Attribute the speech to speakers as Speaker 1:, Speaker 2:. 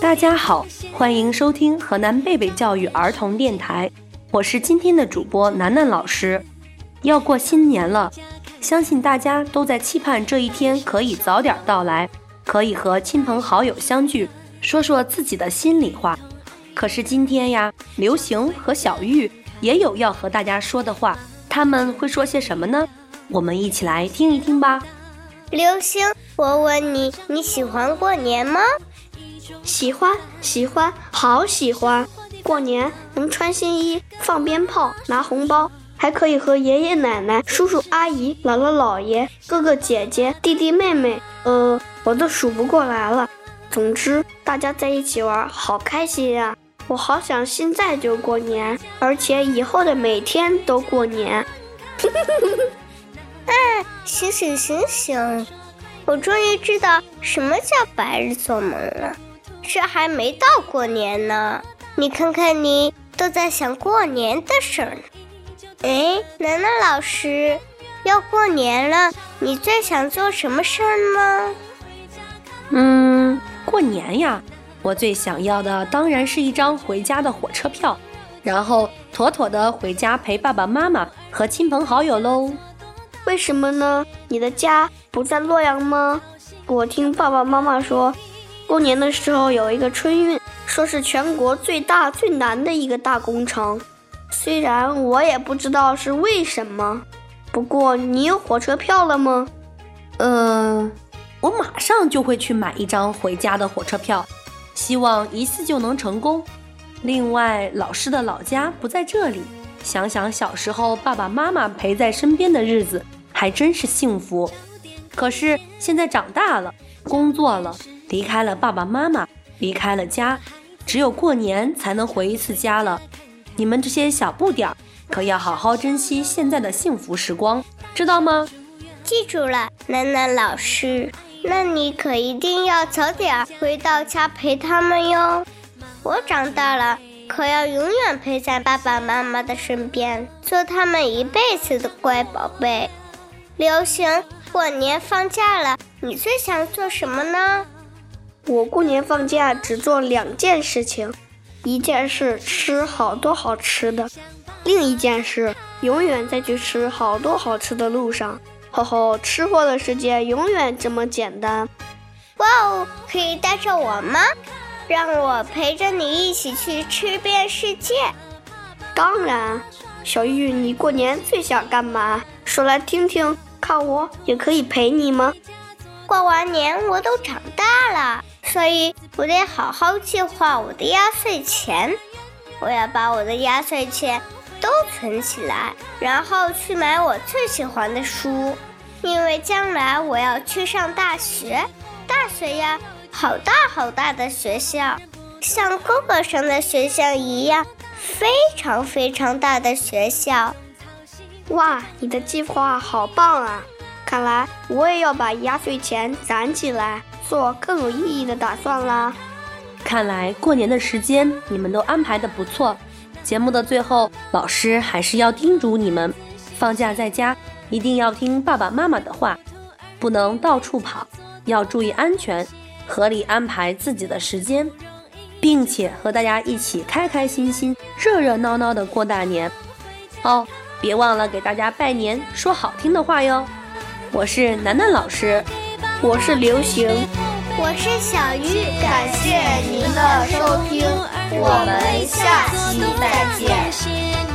Speaker 1: 大家好，欢迎收听河南贝贝教育儿童电台，我是今天的主播楠楠老师。要过新年了，相信大家都在期盼这一天可以早点到来，可以和亲朋好友相聚，说说自己的心里话。可是今天呀，刘行和小玉也有要和大家说的话，他们会说些什么呢？我们一起来听一听吧。
Speaker 2: 刘星，我问你，你喜欢过年吗？
Speaker 3: 喜欢，喜欢，好喜欢！过年能穿新衣、放鞭炮、拿红包，还可以和爷爷奶奶、叔叔阿姨、姥姥姥爷、哥哥姐姐、弟弟妹妹，呃，我都数不过来了。总之，大家在一起玩，好开心呀！我好想现在就过年，而且以后的每天都过年。
Speaker 2: 哎，醒醒醒醒！我终于知道什么叫白日做梦了。这还没到过年呢，你看看你都在想过年的事儿呢。哎，楠楠老师，要过年了，你最想做什么事儿呢？
Speaker 1: 嗯，过年呀，我最想要的当然是一张回家的火车票，然后妥妥的回家陪爸爸妈妈和亲朋好友喽。
Speaker 3: 为什么呢？你的家不在洛阳吗？我听爸爸妈妈说，过年的时候有一个春运，说是全国最大最难的一个大工程。虽然我也不知道是为什么，不过你有火车票了吗？
Speaker 1: 呃，我马上就会去买一张回家的火车票，希望一次就能成功。另外，老师的老家不在这里，想想小时候爸爸妈妈陪在身边的日子。还真是幸福，可是现在长大了，工作了，离开了爸爸妈妈，离开了家，只有过年才能回一次家了。你们这些小不点儿，可要好好珍惜现在的幸福时光，知道吗？
Speaker 2: 记住了，楠楠老师，那你可一定要早点回到家陪他们哟。我长大了，可要永远陪在爸爸妈妈的身边，做他们一辈子的乖宝贝。流行过年放假了，你最想做什么呢？
Speaker 3: 我过年放假只做两件事情，一件事吃好多好吃的，另一件事永远在去吃好多好吃的路上。吼吼，吃货的世界永远这么简单。
Speaker 2: 哇哦，可以带上我吗？让我陪着你一起去吃遍世界。
Speaker 3: 当然，小玉，你过年最想干嘛？说来听听。看我也可以陪你吗？
Speaker 2: 过完年我都长大了，所以我得好好计划我的压岁钱。我要把我的压岁钱都存起来，然后去买我最喜欢的书，因为将来我要去上大学。大学呀，好大好大的学校，像哥哥上的学校一样，非常非常大的学校。
Speaker 3: 哇，你的计划好棒啊！看来我也要把压岁钱攒起来，做更有意义的打算啦。
Speaker 1: 看来过年的时间你们都安排的不错。节目的最后，老师还是要叮嘱你们：放假在家一定要听爸爸妈妈的话，不能到处跑，要注意安全，合理安排自己的时间，并且和大家一起开开心心、热热闹闹的过大年。哦。别忘了给大家拜年，说好听的话哟！我是楠楠老师，
Speaker 3: 我是刘行，
Speaker 2: 我是小玉，感谢您的收听，我们下期再见。